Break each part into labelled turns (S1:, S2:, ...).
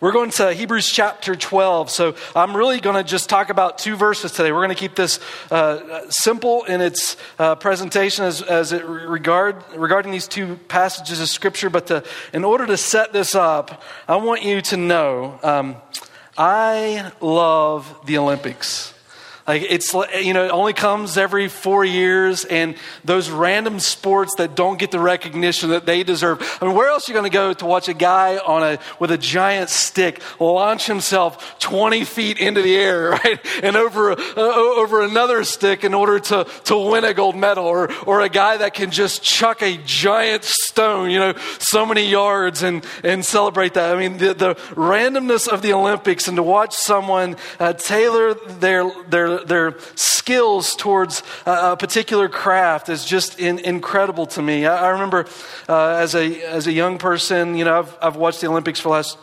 S1: We're going to Hebrews chapter 12. So I'm really going to just talk about two verses today. We're going to keep this uh, simple in its uh, presentation as, as it regard, regarding these two passages of Scripture. But to, in order to set this up, I want you to know um, I love the Olympics. Like it's, you know, it only comes every four years, and those random sports that don't get the recognition that they deserve. I mean, where else are you going to go to watch a guy on a with a giant stick launch himself 20 feet into the air, right, and over uh, over another stick in order to to win a gold medal, or or a guy that can just chuck a giant stone, you know, so many yards and and celebrate that. I mean, the, the randomness of the Olympics, and to watch someone uh, tailor their their their, skills towards a, a particular craft is just in, incredible to me. I, I remember uh, as, a, as a young person, you know, I've, I've watched the Olympics for the last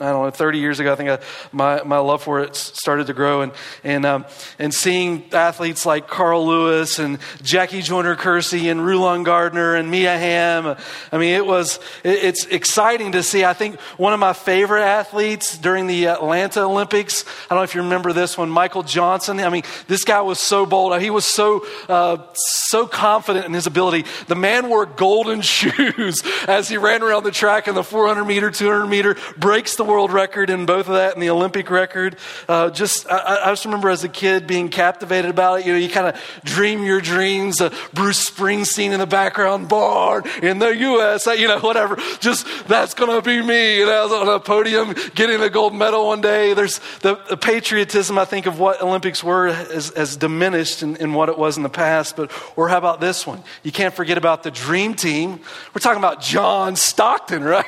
S1: I don't know, 30 years ago, I think I, my, my love for it started to grow. And, and, um, and seeing athletes like Carl Lewis and Jackie Joyner Kersee and Rulon Gardner and Mia Hamm, I mean, it was, it, it's exciting to see. I think one of my favorite athletes during the Atlanta Olympics, I don't know if you remember this one, Michael Johnson. I mean, this guy was so bold. He was so, uh, so confident in his ability. The man wore golden shoes as he ran around the track in the 400 meter, 200 meter, breaks the the world record in both of that and the Olympic record. Uh, just, I, I, just remember as a kid being captivated about it. You know, you kind of dream your dreams. Bruce Springsteen in the background, Born in the U.S. You know, whatever. Just that's going to be me. You know, on a podium getting a gold medal one day. There's the, the patriotism. I think of what Olympics were has, has diminished in, in what it was in the past. But or how about this one? You can't forget about the dream team. We're talking about John Stockton, right?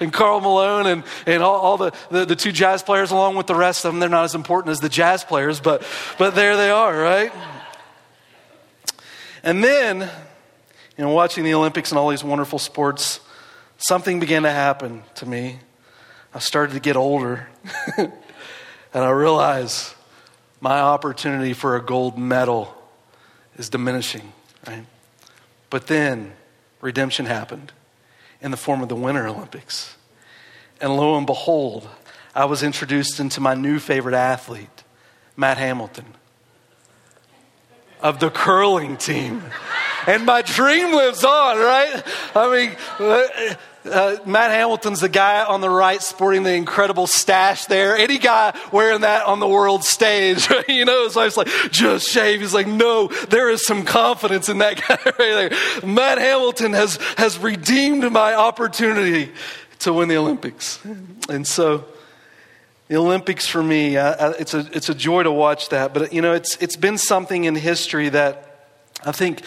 S1: and Karl Malone and and all, all the, the, the two jazz players, along with the rest of them, they're not as important as the jazz players, but, but there they are, right? And then, you know, watching the Olympics and all these wonderful sports, something began to happen to me. I started to get older, and I realized my opportunity for a gold medal is diminishing, right? But then redemption happened in the form of the Winter Olympics. And lo and behold, I was introduced into my new favorite athlete, Matt Hamilton, of the curling team. And my dream lives on, right? I mean, uh, uh, Matt Hamilton's the guy on the right sporting the incredible stash there. Any guy wearing that on the world stage, you know, his wife's like, just shave. He's like, no, there is some confidence in that guy right there. Matt Hamilton has, has redeemed my opportunity to win the Olympics. And so the Olympics for me, I, I, it's, a, it's a joy to watch that. But, you know, it's, it's been something in history that I think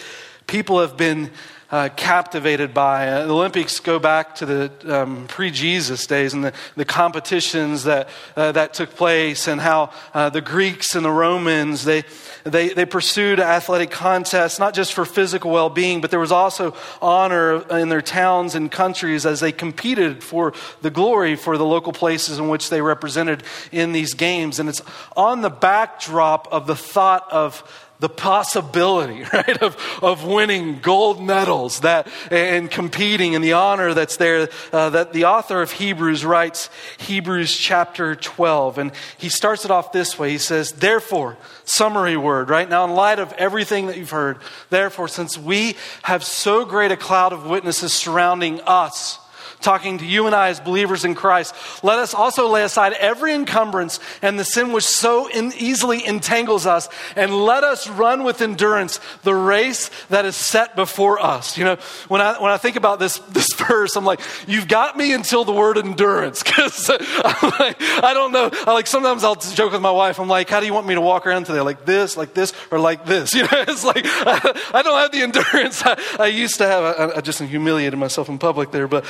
S1: people have been uh, captivated by. Uh, the Olympics go back to the um, pre Jesus days and the, the competitions that, uh, that took place, and how uh, the Greeks and the Romans they, they, they pursued athletic contests, not just for physical well being, but there was also honor in their towns and countries as they competed for the glory for the local places in which they represented in these games. And it's on the backdrop of the thought of the possibility, right, of, of winning gold medals that, and competing and the honor that's there, uh, that the author of Hebrews writes Hebrews chapter 12. And he starts it off this way. He says, Therefore, summary word, right? Now, in light of everything that you've heard, therefore, since we have so great a cloud of witnesses surrounding us, talking to you and I as believers in Christ. Let us also lay aside every encumbrance and the sin which so in easily entangles us, and let us run with endurance the race that is set before us. You know, when I when I think about this this verse, I'm like, you've got me until the word endurance, because like, I don't know. I like sometimes I'll joke with my wife. I'm like, how do you want me to walk around today? Like this, like this, or like this? You know, it's like I, I don't have the endurance I, I used to have. I, I just humiliated myself in public there, but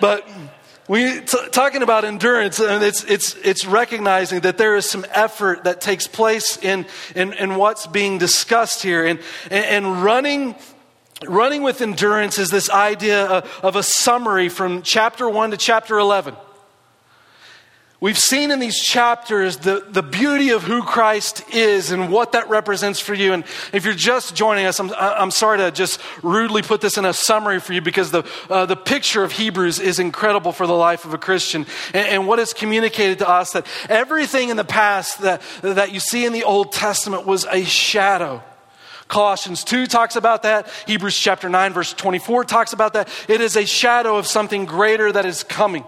S1: but we t- talking about endurance, and it's, it's, it's recognizing that there is some effort that takes place in, in, in what's being discussed here. And, and, running running with endurance is this idea of, of, a summary from chapter 1 to chapter 11. We've seen in these chapters the, the beauty of who Christ is and what that represents for you. And if you're just joining us, I'm, I'm sorry to just rudely put this in a summary for you because the, uh, the picture of Hebrews is incredible for the life of a Christian. And, and what is communicated to us that everything in the past that, that you see in the Old Testament was a shadow. Colossians 2 talks about that. Hebrews chapter 9, verse 24 talks about that. It is a shadow of something greater that is coming.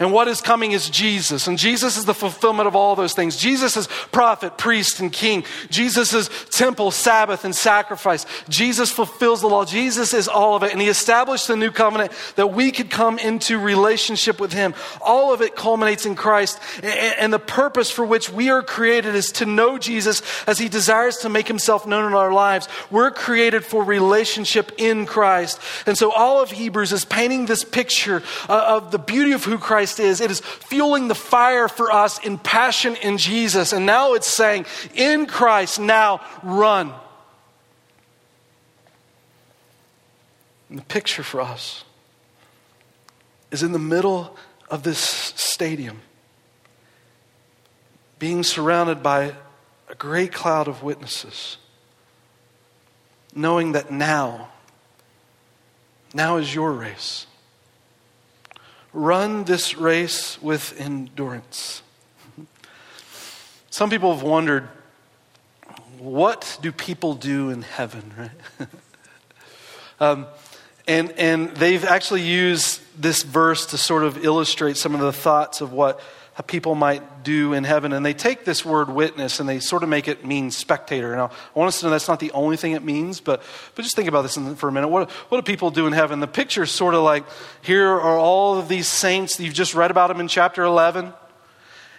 S1: And what is coming is Jesus. And Jesus is the fulfillment of all those things. Jesus is prophet, priest, and king. Jesus is temple, Sabbath, and sacrifice. Jesus fulfills the law. Jesus is all of it. And he established the new covenant that we could come into relationship with him. All of it culminates in Christ. And the purpose for which we are created is to know Jesus as he desires to make himself known in our lives. We're created for relationship in Christ. And so all of Hebrews is painting this picture uh, of the beauty of who Christ Christ is. It is fueling the fire for us in passion in Jesus. And now it's saying, in Christ, now run. And the picture for us is in the middle of this stadium, being surrounded by a great cloud of witnesses, knowing that now, now is your race. Run this race with endurance. Some people have wondered what do people do in heaven, right? um, and, and they've actually used this verse to sort of illustrate some of the thoughts of what people might do in heaven. And they take this word witness and they sort of make it mean spectator. Now, I want us to know that's not the only thing it means, but, but just think about this for a minute. What, what do people do in heaven? The picture is sort of like here are all of these saints. You've just read about them in chapter 11.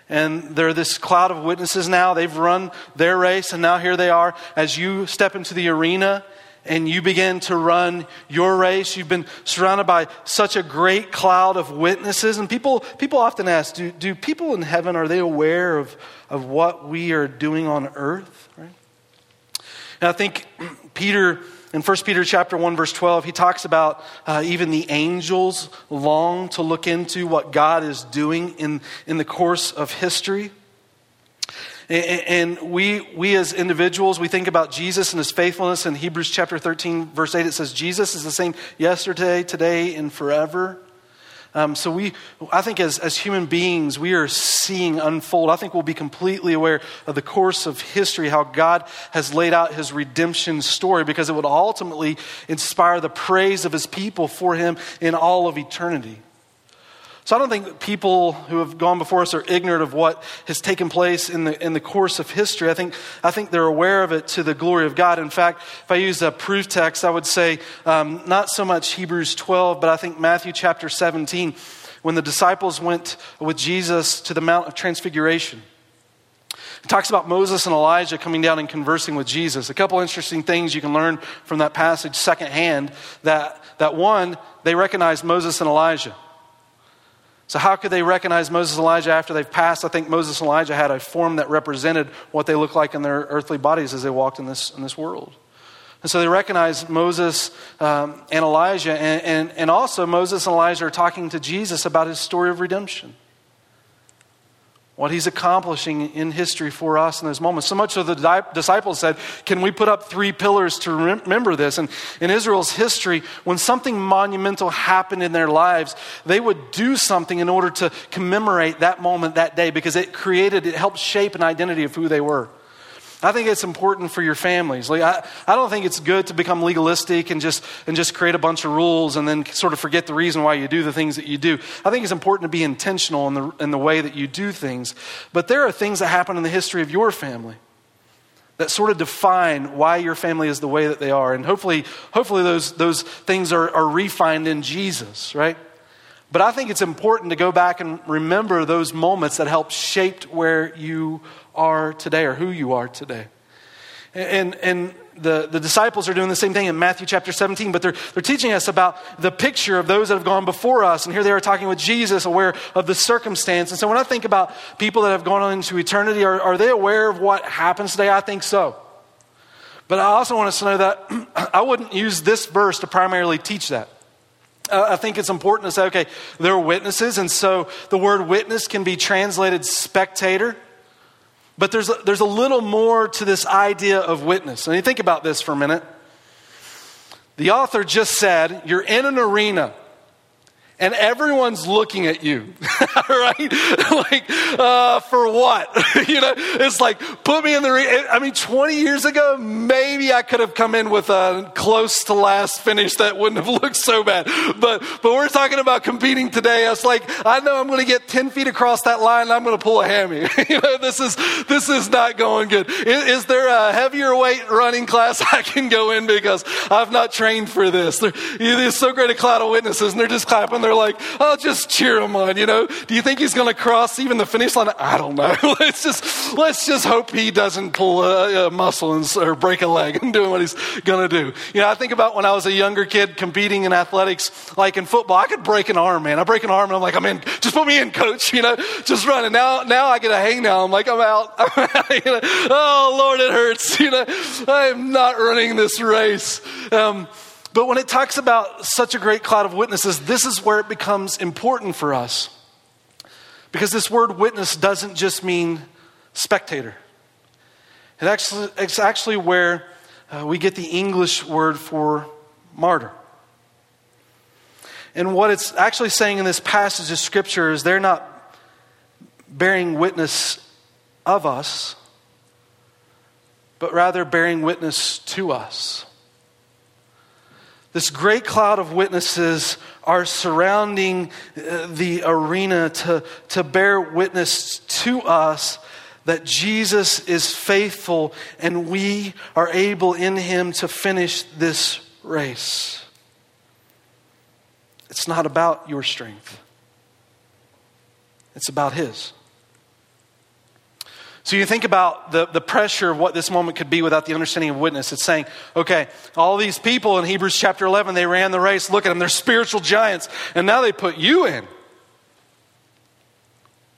S1: And they're this cloud of witnesses now. They've run their race, and now here they are. As you step into the arena, and you begin to run your race. You've been surrounded by such a great cloud of witnesses. And people, people often ask, do, do people in heaven, are they aware of, of what we are doing on earth? Right? And I think Peter, in 1 Peter chapter 1, verse 12, he talks about uh, even the angels long to look into what God is doing in, in the course of history. And we, we as individuals, we think about Jesus and his faithfulness. In Hebrews chapter 13, verse 8, it says, Jesus is the same yesterday, today, and forever. Um, so we, I think as, as human beings, we are seeing unfold. I think we'll be completely aware of the course of history, how God has laid out his redemption story, because it would ultimately inspire the praise of his people for him in all of eternity. So I don't think people who have gone before us are ignorant of what has taken place in the, in the course of history. I think, I think they're aware of it to the glory of God. In fact, if I use a proof text, I would say um, not so much Hebrews 12, but I think Matthew chapter 17, when the disciples went with Jesus to the Mount of Transfiguration. It talks about Moses and Elijah coming down and conversing with Jesus. A couple interesting things you can learn from that passage secondhand that, that one, they recognized Moses and Elijah. So, how could they recognize Moses and Elijah after they've passed? I think Moses and Elijah had a form that represented what they looked like in their earthly bodies as they walked in this, in this world. And so they recognize Moses um, and Elijah, and, and, and also Moses and Elijah are talking to Jesus about his story of redemption what he's accomplishing in history for us in those moments. So much of the di- disciples said, Can we put up three pillars to remember this? And in Israel's history, when something monumental happened in their lives, they would do something in order to commemorate that moment that day because it created, it helped shape an identity of who they were. I think it's important for your families. Like, I, I don't think it's good to become legalistic and just, and just create a bunch of rules and then sort of forget the reason why you do the things that you do. I think it's important to be intentional in the, in the way that you do things. But there are things that happen in the history of your family that sort of define why your family is the way that they are. And hopefully, hopefully those, those things are, are refined in Jesus, right? But I think it's important to go back and remember those moments that helped shape where you are today or who you are today. And, and the, the disciples are doing the same thing in Matthew chapter 17, but they're, they're teaching us about the picture of those that have gone before us. And here they are talking with Jesus, aware of the circumstance. And so when I think about people that have gone on into eternity, are, are they aware of what happens today? I think so. But I also want us to know that I wouldn't use this verse to primarily teach that. I think it's important to say, okay, there are witnesses, and so the word witness can be translated spectator. But there's a, there's a little more to this idea of witness. And you think about this for a minute. The author just said, You're in an arena and everyone's looking at you, right? like, uh, for what? you know, it's like, put me in the, re- I mean, 20 years ago, maybe I could have come in with a close to last finish that wouldn't have looked so bad. But, but we're talking about competing today. It's like, I know I'm going to get 10 feet across that line and I'm going to pull a hammy. you know, this is, this is not going good. Is, is, there a heavier weight running class I can go in because I've not trained for this? There, there's so great a cloud of witnesses and they're just clapping their they're like, I'll just cheer him on, you know. Do you think he's going to cross even the finish line? I don't know. let's just, let's just hope he doesn't pull a, a muscle and, or break a leg and doing what he's going to do. You know, I think about when I was a younger kid competing in athletics, like in football, I could break an arm, man. I break an arm and I'm like, I'm in, just put me in, coach, you know, just running. Now, now I get a hang now. I'm like, I'm out. you know, oh, Lord, it hurts. You know, I'm not running this race. Um, but when it talks about such a great cloud of witnesses, this is where it becomes important for us. Because this word witness doesn't just mean spectator, it actually, it's actually where uh, we get the English word for martyr. And what it's actually saying in this passage of Scripture is they're not bearing witness of us, but rather bearing witness to us. This great cloud of witnesses are surrounding uh, the arena to, to bear witness to us that Jesus is faithful and we are able in him to finish this race. It's not about your strength, it's about his. So you think about the, the pressure of what this moment could be without the understanding of witness. It's saying, okay, all these people in Hebrews chapter 11, they ran the race. Look at them, they're spiritual giants. And now they put you in.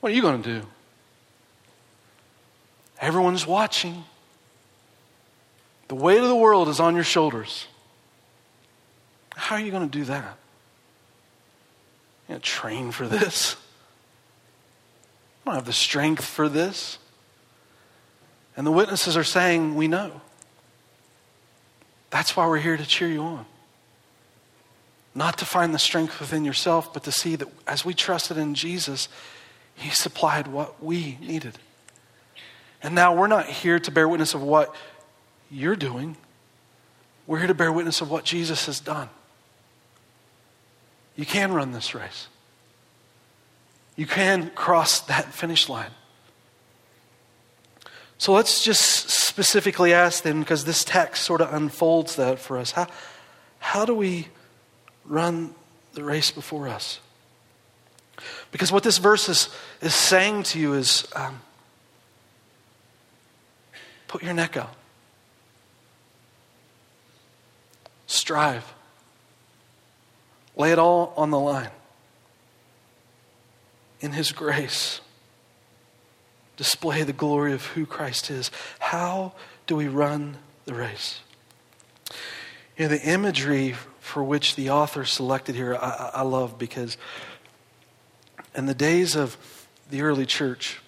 S1: What are you going to do? Everyone's watching. The weight of the world is on your shoulders. How are you going to do that? You train for this. I don't have the strength for this. And the witnesses are saying, We know. That's why we're here to cheer you on. Not to find the strength within yourself, but to see that as we trusted in Jesus, He supplied what we needed. And now we're not here to bear witness of what you're doing, we're here to bear witness of what Jesus has done. You can run this race, you can cross that finish line. So let's just specifically ask them, because this text sort of unfolds that for us. How, how do we run the race before us? Because what this verse is, is saying to you is um, put your neck out, strive, lay it all on the line in His grace display the glory of who Christ is. How do we run the race? You know, the imagery for which the author selected here, I, I love because in the days of the early church,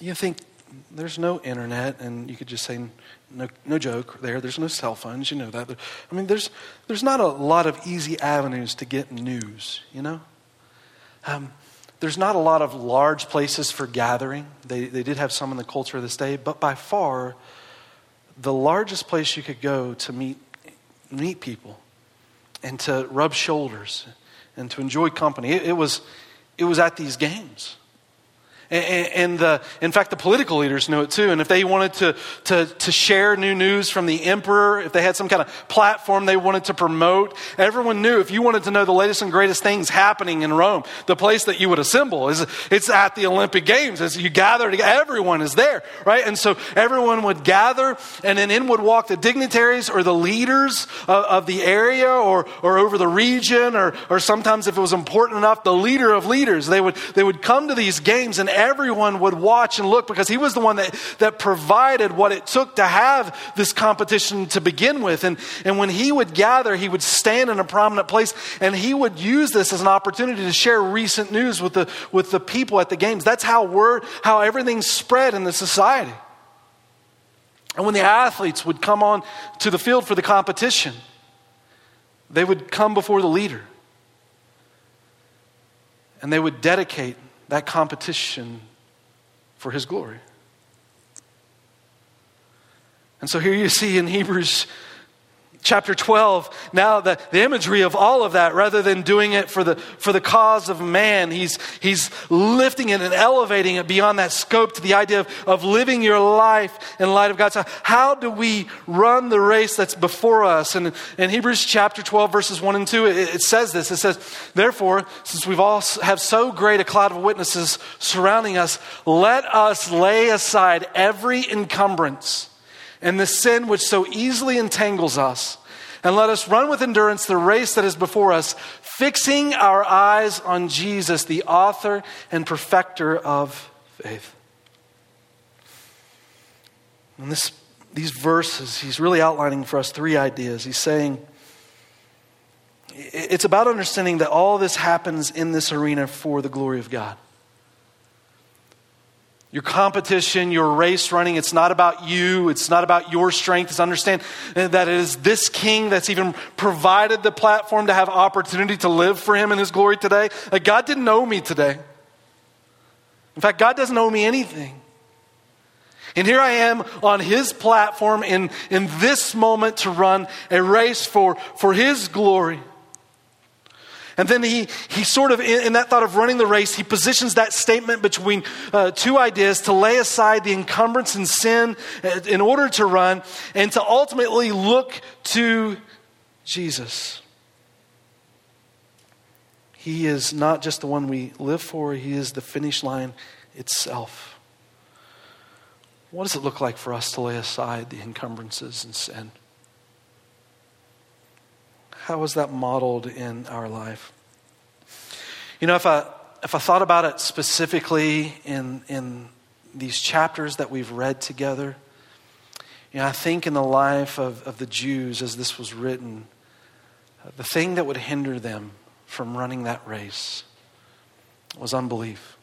S1: you think there's no internet, and you could just say, no, no joke there, there's no cell phones, you know that. I mean, there's, there's not a lot of easy avenues to get news, you know? Um, there's not a lot of large places for gathering. They, they did have some in the culture of this day, but by far, the largest place you could go to meet, meet people and to rub shoulders and to enjoy company, it, it was, it was at these games. And, the, in fact, the political leaders knew it too. And if they wanted to, to, to share new news from the emperor, if they had some kind of platform they wanted to promote, everyone knew if you wanted to know the latest and greatest things happening in Rome, the place that you would assemble is it's at the Olympic Games. As you gather together, everyone is there, right? And so everyone would gather, and then in would walk the dignitaries or the leaders of, of the area or, or over the region, or, or sometimes if it was important enough, the leader of leaders. They would, they would come to these games and everyone would watch and look because he was the one that, that provided what it took to have this competition to begin with. And, and when he would gather, he would stand in a prominent place and he would use this as an opportunity to share recent news with the, with the people at the games. That's how word, how everything spread in the society. And when the athletes would come on to the field for the competition, they would come before the leader and they would dedicate that competition for his glory. And so here you see in Hebrews chapter 12 now the, the imagery of all of that rather than doing it for the for the cause of man he's he's lifting it and elevating it beyond that scope to the idea of, of living your life in light of god. So how do we run the race that's before us? And in hebrews chapter 12 verses 1 and 2 it, it says this. It says therefore since we've all have so great a cloud of witnesses surrounding us let us lay aside every encumbrance and the sin which so easily entangles us. And let us run with endurance the race that is before us, fixing our eyes on Jesus, the author and perfecter of faith. In this, these verses, he's really outlining for us three ideas. He's saying, it's about understanding that all this happens in this arena for the glory of God your competition, your race running. It's not about you. It's not about your strength. It's understand that it is this king that's even provided the platform to have opportunity to live for him in his glory today. Like God didn't owe me today. In fact, God doesn't owe me anything. And here I am on his platform in, in this moment to run a race for, for his glory. And then he, he sort of, in, in, that thought of running the race, he positions that statement between uh, two ideas to lay aside the encumbrance and sin uh, in order to run and to ultimately look to Jesus. He is not just the one we live for, he is the finish line itself. What does it look like for us to lay aside the encumbrances and sin? How is that modeled in our life? You know, if I, if I thought about it specifically in, in these chapters that we've read together, you know, I think in the life of, of the Jews as this was written, the thing that would hinder them from running that race was unbelief.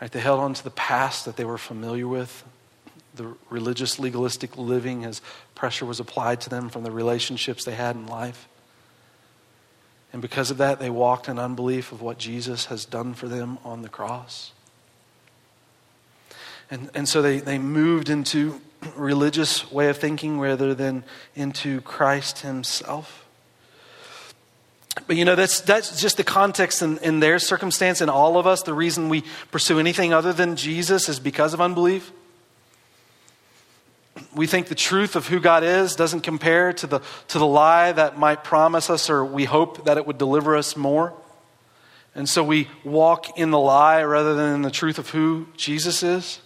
S1: Right? They held on to the past that they were familiar with, the religious, legalistic living as pressure was applied to them from the relationships they had in life. And because of that, they walked in unbelief of what Jesus has done for them on the cross. And, and so they, they moved into religious way of thinking rather than into Christ himself. But you know, that's, that's just the context in, in their circumstance, in all of us. The reason we pursue anything other than Jesus is because of unbelief we think the truth of who God is doesn't compare to the, to the lie that might promise us, or we hope that it would deliver us more. And so we walk in the lie rather than in the truth of who Jesus is.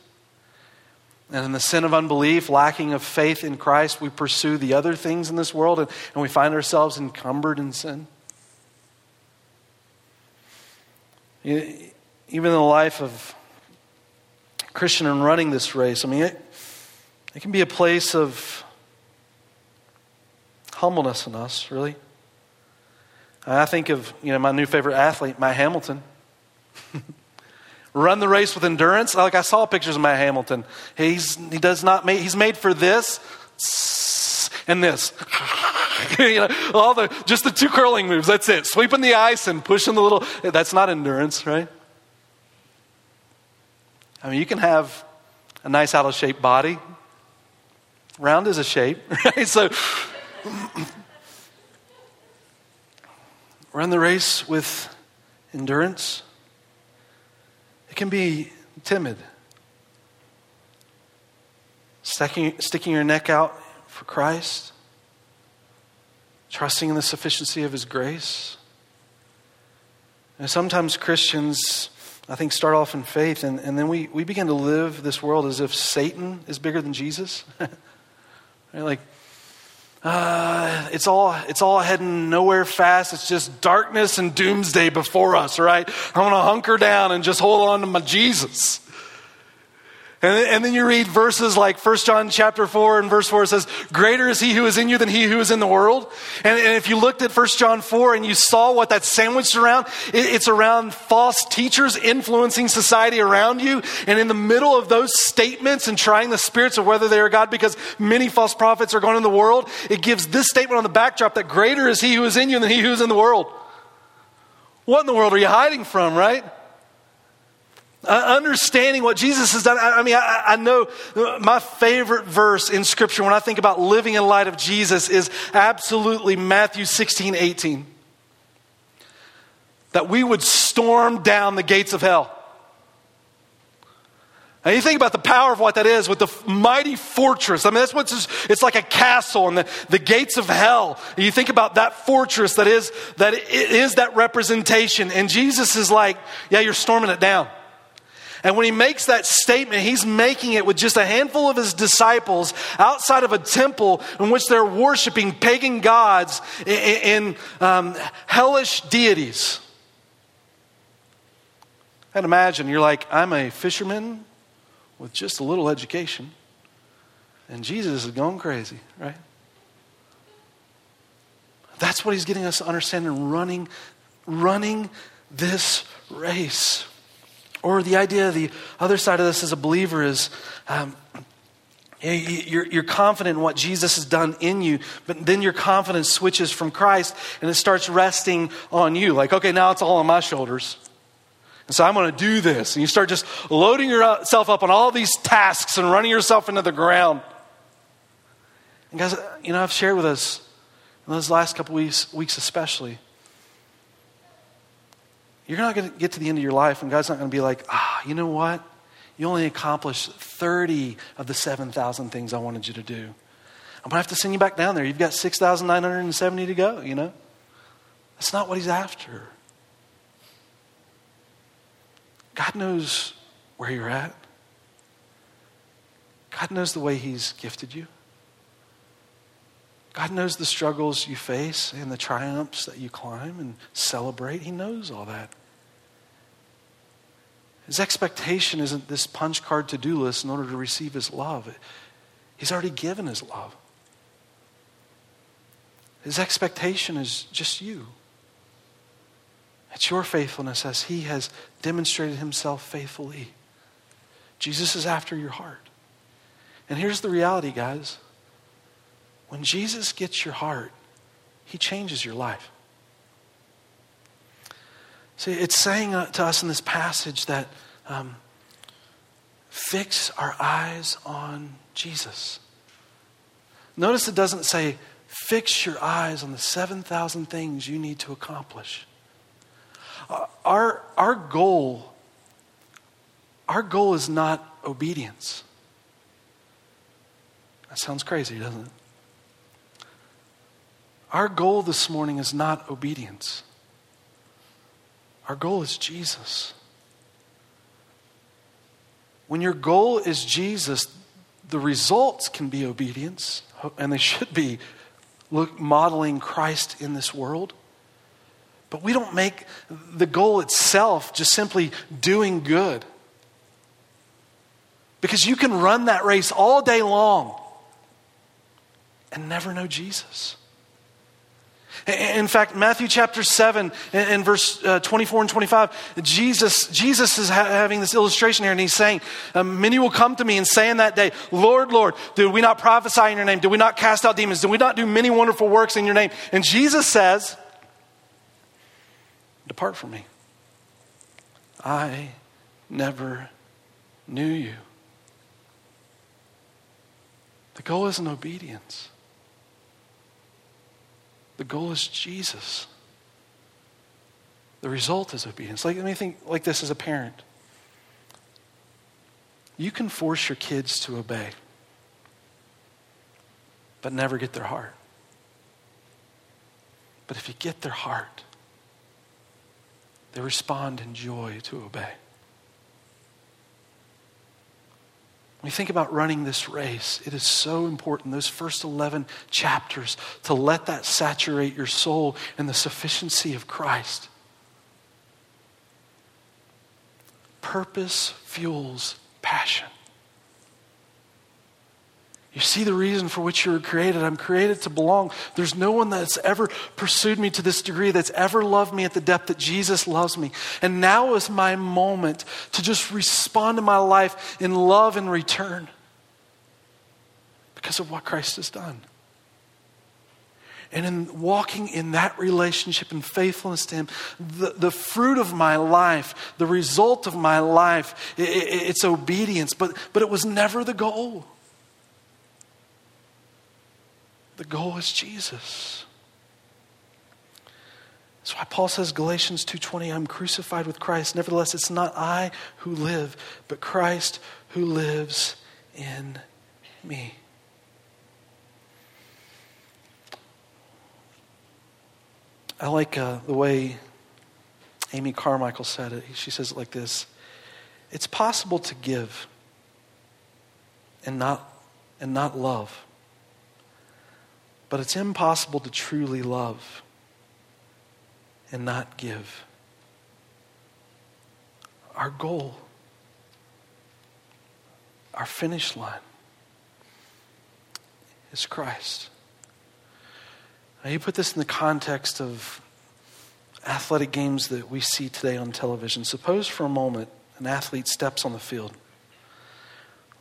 S1: And in the sin of unbelief, lacking of faith in Christ, we pursue the other things in this world and, and we find ourselves encumbered in sin. Even in the life of Christian and running this race, I mean, it, it can be a place of humbleness in us, really. I think of, you know, my new favorite athlete, Matt Hamilton. Run the race with endurance. Like I saw pictures of Matt Hamilton. He's he does not make he's made for this and this. you know, all the just the two curling moves. That's it. Sweeping the ice and pushing the little that's not endurance, right? I mean, you can have a nice out of shape body, Round is a shape, right? So run the race with endurance. It can be timid. Sticking, sticking your neck out for Christ, trusting in the sufficiency of His grace. And sometimes Christians, I think, start off in faith, and, and then we, we begin to live this world as if Satan is bigger than Jesus. Right? Like, uh, it's all it's all heading nowhere fast. It's just darkness and doomsday before us, right? I'm to hunker down and just hold on to my Jesus. And, then you read verses like 1 John chapter 4 and verse 4 says, Greater is he who is in you than he who is in the world. And, if you looked at 1 John 4 and you saw what that's sandwiched around, it, it's around false teachers influencing society around you. And in the middle of those statements and trying the spirits of whether they are God, because many false prophets are going in the world, it gives this statement on the backdrop that greater is he who is in you than he who is in the world. What in the world are you hiding from, right? Uh, understanding what Jesus has done. I, I mean, I, I, know my favorite verse in Scripture when I think about living in light of Jesus is absolutely Matthew 16, 18. That we would storm down the gates of hell. And you think about the power of what that is with the mighty fortress. I mean, that's what's, it's like a castle and the, the gates of hell. And you think about that fortress that is, that is that representation. And Jesus is like, yeah, you're storming it down. And when he makes that statement, he's making it with just a handful of his disciples outside of a temple in which they're worshiping pagan gods and um, hellish deities. And imagine you're like, I'm a fisherman with just a little education, and Jesus is going crazy, right? That's what he's getting us to understand in running, running this race. Or the idea, the other side of this as a believer is um, you're, you're confident in what Jesus has done in you, but then your confidence switches from Christ and it starts resting on you. Like, okay, now it's all on my shoulders. And so I'm going to do this. And you start just loading yourself up on all these tasks and running yourself into the ground. And guys, you know, I've shared with us in those last couple weeks, weeks especially, you're not going to get to the end of your life and God's not going to be like, ah, you know what? You only accomplished 30 of the 7,000 things I wanted you to do. I'm going to have to send you back down there. You've got 6,970 to go, you know? That's not what He's after. God knows where you're at. God knows the way He's gifted you. God knows the struggles you face and the triumphs that you climb and celebrate. He knows all that. His expectation isn't this punch card to do list in order to receive His love. He's already given His love. His expectation is just you. It's your faithfulness as He has demonstrated Himself faithfully. Jesus is after your heart. And here's the reality, guys when Jesus gets your heart, he changes your life. See, it's saying uh, to us in this passage that um, fix our eyes on Jesus. Notice it doesn't say, fix your eyes on the 7,000 things you need to accomplish. Uh, our, our goal, our goal is not obedience. That sounds crazy, doesn't it? Our goal this morning is not obedience. Our goal is Jesus. When your goal is Jesus, the results can be obedience, and they should be look, modeling Christ in this world. But we don't make the goal itself just simply doing good. Because you can run that race all day long and never know Jesus. In fact, Matthew chapter 7 and verse uh, 24 and 25, Jesus, Jesus is having this illustration here, and he's saying, um, Many will come to me and say in that day, Lord, Lord, did we not prophesy in your name? Did we not cast out demons? Did we not do many wonderful works in your name? And Jesus says, Depart from me. I never knew you. The goal isn't obedience. The goal is Jesus. The result is obedience. Like, think like this as a parent. You can force your kids to obey, but never get their heart. But if you get their heart, they respond in joy to obey. Let Think about running this race, it is so important, those first 11 chapters, to let that saturate your soul in the sufficiency of Christ. Purpose fuels passion. You see the reason for which you were created. I'm created to belong. There's no one that's ever pursued me to this degree, that's ever loved me at the depth that Jesus loves me. And now is my moment to just respond to my life in love and return because of what Christ has done. And in walking in that relationship and faithfulness to Him, the, the fruit of my life, the result of my life, it, it, it's obedience, but, but it was never the goal. The goal is Jesus. That's why Paul says Galatians 2:20 I'm crucified with Christ nevertheless it's not I who live but Christ who lives in me. I like uh, the way Amy Carmichael said it. She says it like this It's possible to give and not, and not love. But it's impossible to truly love and not give. Our goal, our finish line, is Christ. Now, you put this in the context of athletic games that we see today on television. Suppose for a moment an athlete steps on the field.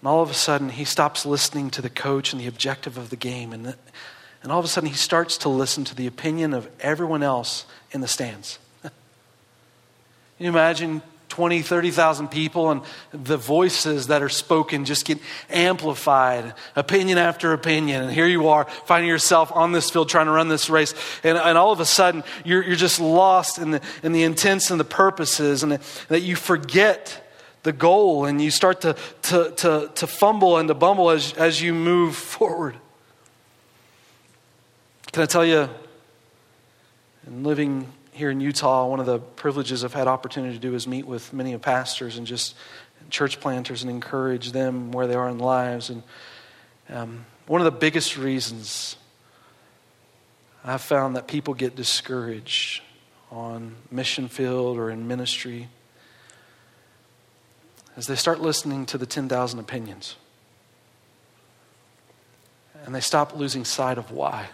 S1: And all of a sudden, he stops listening to the coach and the objective of the game. And and all of a sudden, he starts to listen to the opinion of everyone else in the stands. Can you imagine 20, 30,000 people and the voices that are spoken just get amplified, opinion after opinion. And here you are finding yourself on this field trying to run this race. And, and all of a sudden, you're, you're just lost in the, in the intents and the purposes, and that you forget the goal and you start to, to, to, to fumble and to bumble as, as you move forward. Can I tell you, in living here in Utah, one of the privileges I've had opportunity to do is meet with many of pastors and just church planters and encourage them where they are in lives. And um, one of the biggest reasons I've found that people get discouraged on mission field or in ministry is they start listening to the 10,000 opinions. And they stop losing sight of why.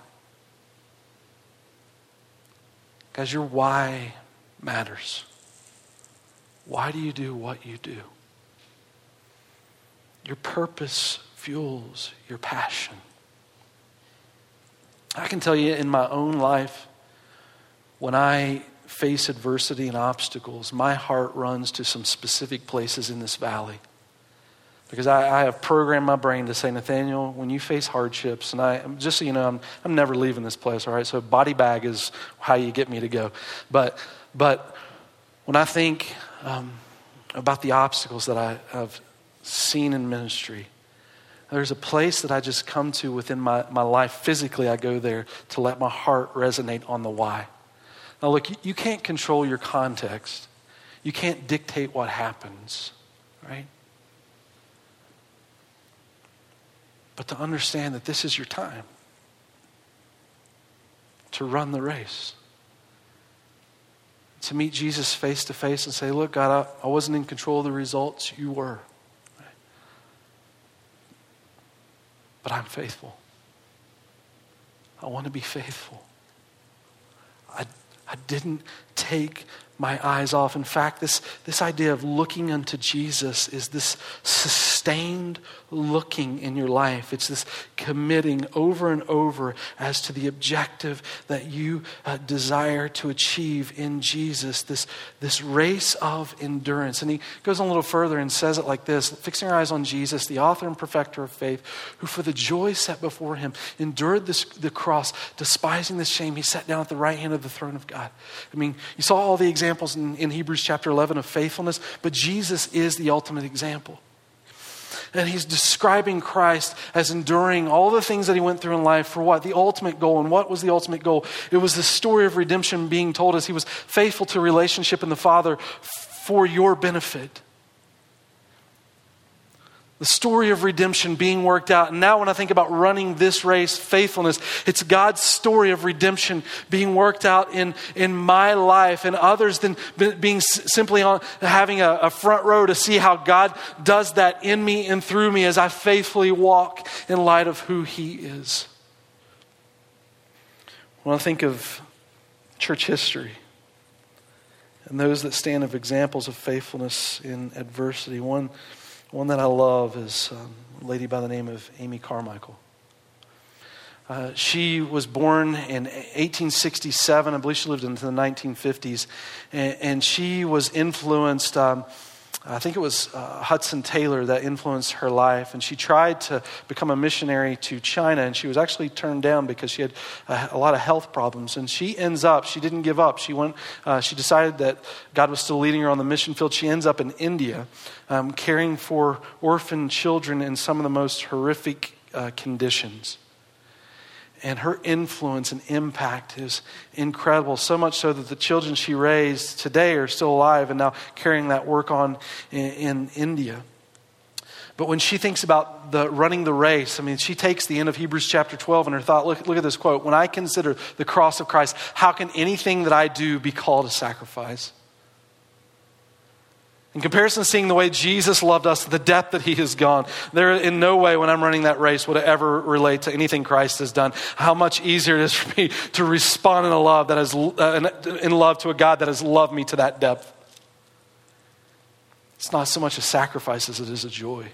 S1: Guys, your why matters. Why do you do what you do? Your purpose fuels your passion. I can tell you in my own life, when I face adversity and obstacles, my heart runs to some specific places in this valley. Because I, I, have programmed my brain to say, Nathaniel, when you face hardships, and I, just so you know, I'm, I'm never leaving this place, all right? So body bag is how you get me to go. But, but when I think um, about the obstacles that I have seen in ministry, there's a place that I just come to within my, my life. Physically, I go there to let my heart resonate on the why. Now, look, you, you can't control your context, you can't dictate what happens, right? But to understand that this is your time to run the race. To meet Jesus face to face and say, Look, God, I, I wasn't in control of the results, you were. But I'm faithful. I want to be faithful. I, I didn't take my eyes off. In fact, this, this idea of looking unto Jesus is this sustained looking in your life. It's this committing over and over as to the objective that you uh, desire to achieve in Jesus, this, this race of endurance. And he goes a little further and says it like this fixing our eyes on Jesus, the author and perfecter of faith, who for the joy set before him endured this, the cross, despising the shame, he sat down at the right hand of the throne of God. I mean, you saw all the examples examples in, in Hebrews chapter 11 of faithfulness, but Jesus is the ultimate example. And he's describing Christ as enduring all the things that he went through in life for what? The ultimate goal. And what was the ultimate goal? It was the story of redemption being told as he was faithful to relationship in the Father for your benefit. The story of redemption being worked out. And now, when I think about running this race, faithfulness, it's God's story of redemption being worked out in, in my life and others than being simply on having a, a front row to see how God does that in me and through me as I faithfully walk in light of who He is. When I think of church history and those that stand as examples of faithfulness in adversity, one one that I love is um, a lady by the name of Amy Carmichael. Uh, she was born in 1867. I believe she lived into the 1950s. And, and she was influenced um, I think it was uh, Hudson Taylor that influenced her life. And she tried to become a missionary to China, and she was actually turned down because she had a, a lot of health problems. And she ends up, she didn't give up. She, went, uh, she decided that God was still leading her on the mission field. She ends up in India um, caring for orphan children in some of the most horrific uh, conditions and her influence and impact is incredible. So much so that the children she raised today are still alive and now carrying that work on in, in India. But when she thinks about the running the race, I mean, she takes the end of Hebrews chapter 12 and her thought, look, look at this quote. When I consider the cross of Christ, how can anything that I do be called a sacrifice? In comparison seeing the way Jesus loved us, the depth that he has gone, there in no way when I'm running that race would it ever relate to anything Christ has done. How much easier it is for me to respond in a love that is uh, in love to a God that has loved me to that depth. It's not so much a sacrifice as it is a joy.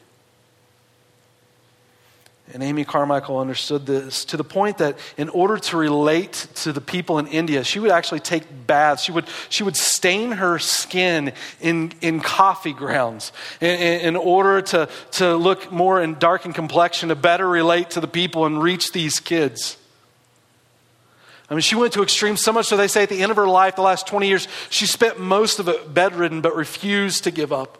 S1: And Amy Carmichael understood this to the point that in order to relate to the people in India, she would actually take baths. She would, she would stain her skin in, in coffee grounds in, in order to, to look more in dark complexion, to better relate to the people and reach these kids. I mean, she went to extremes so much so they say at the end of her life, the last 20 years, she spent most of it bedridden but refused to give up.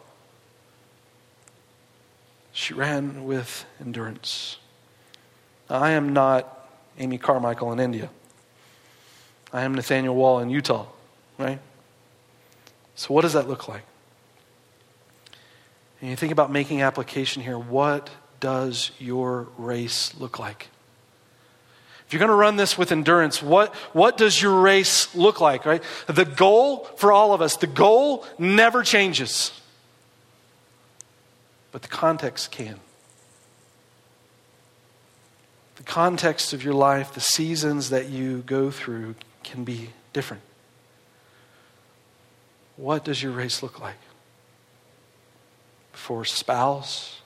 S1: She ran with endurance. I am not Amy Carmichael in India. I am Nathaniel Wall in Utah, right? So, what does that look like? And you think about making application here. What does your race look like? If you're going to run this with endurance, what, what does your race look like, right? The goal for all of us, the goal never changes, but the context can the context of your life, the seasons that you go through can be different. What does your race look like? Before spouse,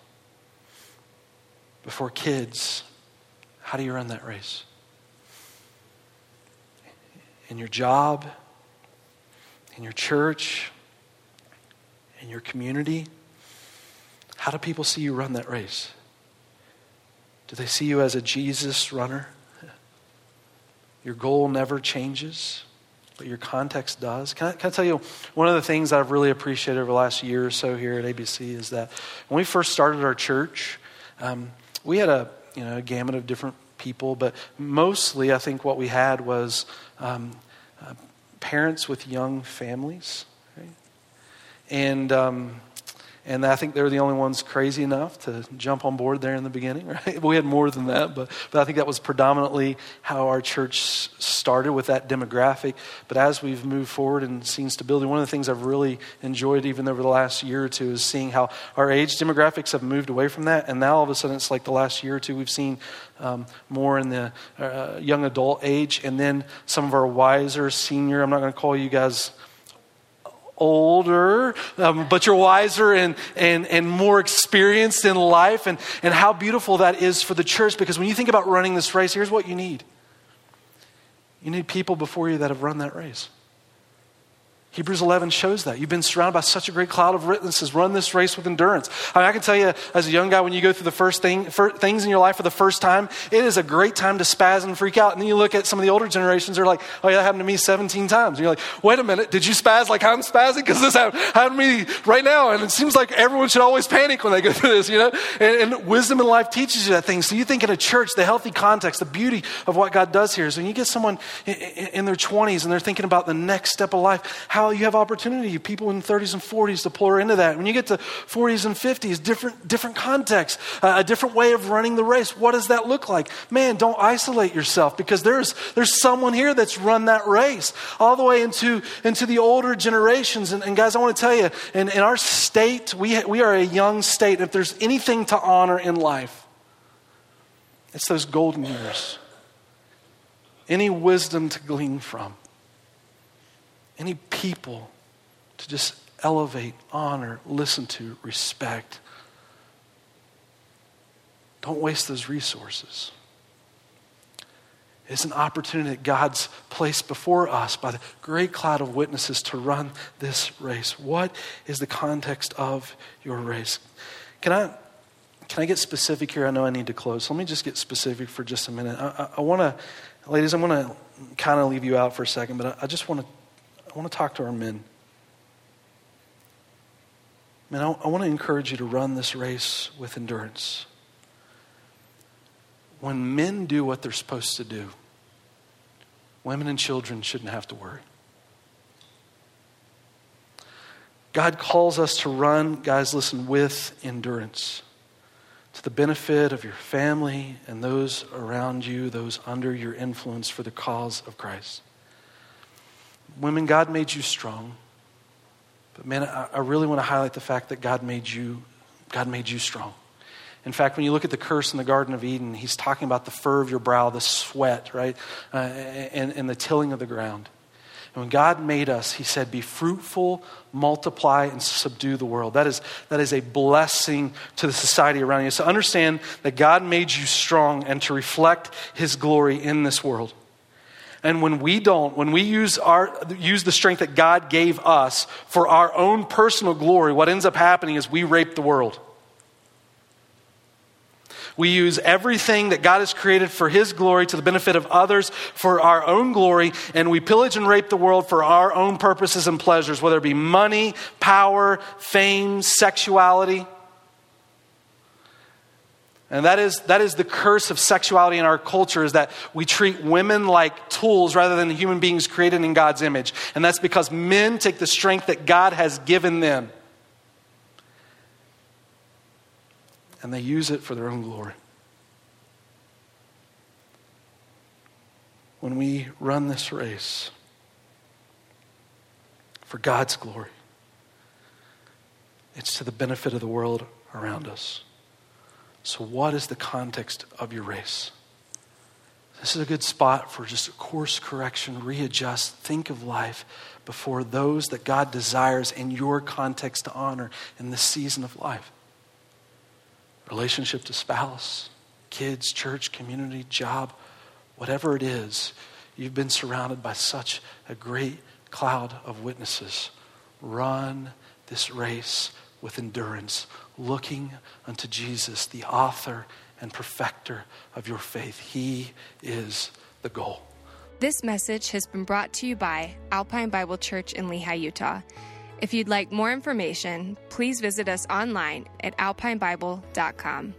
S1: before kids, how do you run that race? In your job, in your church, in your community, how do people see you run that race? Do they see you as a Jesus runner? Your goal never changes, but your context does. Can I, can I, tell you, one of the things I've really appreciated over the last year or so here at ABC is that when we first started our church, um, we had a, you know, a gamut of different people, but mostly I think what we had was um, uh, parents with young families. Right? And um, and I think they were the only ones crazy enough to jump on board there in the beginning, right? We had more than that, but, but I think that was predominantly how our church started with that demographic. But as we've moved forward and seen stability, one of the things I've really enjoyed even over the last year or two is seeing how our age demographics have moved away from that. And now all of a sudden it's like the last year or two we've seen um, more in the uh, young adult age. And then some of our wiser, senior, I'm not going to call you guys older, um, but you're wiser and, and, and more experienced in life, and, and how beautiful that is for the church. Because when you think about running this race, here's what you need you need people before you that have run that race. Hebrews 11 shows that. You've been surrounded by such a great cloud of witnesses. Run this race with endurance. I mean, I can tell you, as a young guy, when you go through the first thing, things in your life for the first time, it is a great time to spaz and freak out. And then you look at some of the older generations, they're like, oh, yeah, that happened to me 17 times. And you're like, wait a minute, did you spaz like I'm spazzing? Because this happened, to me right now. And it seems like everyone should always panic when they go through this, you know? And, and wisdom in life teaches you that thing. So you think in a church, the healthy context, the beauty of what God does here is when you get someone in, in their 20s and they're thinking about the next step of life, how now you have opportunity, people in 30s and 40s to pour into that. When you get to 40s and 50s, different, different context, uh, a different way of running the race. What does that look like? Man, don't isolate yourself because there's, there's someone here that's run that race all the way into, into the older generations. And, and guys, I want to tell you, in, in our state, we, we are a young state. If there's anything to honor in life, it's those golden years. Any wisdom to glean from any people to just elevate, honor, listen to, respect. Don't waste those resources. It's an opportunity that God's placed before us by the great cloud of witnesses to run this race. What is the context of your race? Can I, can I get specific here? I know I need to close. Let me just get specific for just a minute. I, I, I want to, ladies, I'm going to kind of leave you out for a second, but I, I just want to I want to talk to our men. Man, I, I want to encourage you to run this race with endurance. When men do what they're supposed to do, women and children shouldn't have to worry. God calls us to run, guys, listen, with endurance to the benefit of your family and those around you, those under your influence for the cause of Christ. Women, God made you strong. But man, I, really want to highlight the fact that God made you, God made you strong. In fact, when you look at the curse in the Garden of Eden, he's talking about the fur of your brow, the sweat, right? Uh, and, and the tilling of the ground. And when God made us, He said, Be fruitful, multiply, and subdue the world. That is, that is a blessing to the society around you. So understand that God made you strong and to reflect His glory in this world. And when we don't, when we use, our, use the strength that God gave us for our own personal glory, what ends up happening is we rape the world. We use everything that God has created for His glory to the benefit of others for our own glory, and we pillage and rape the world for our own purposes and pleasures, whether it be money, power, fame, sexuality. And that is, that is the curse of sexuality in our culture is that we treat women like tools rather than human beings created in God's image. And that's because men take the strength that God has given them and they use it for their own glory. When we run this race for God's glory, it's to the benefit of the world around us. So, what is the context of your race? This is a good spot for just a course correction, readjust, think of life before those that God desires in your context to honor in this season of life. Relationship to spouse, kids, church, community, job, whatever it is, you've been surrounded by such a great cloud of witnesses. Run this race with endurance, looking unto Jesus, the author and perfecter of your faith. He is the goal.
S2: This message has been brought to you by Alpine Bible Church in Lehi, Utah. If you'd like more information, please visit us online at alpinebible.com.